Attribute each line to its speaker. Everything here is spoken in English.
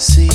Speaker 1: see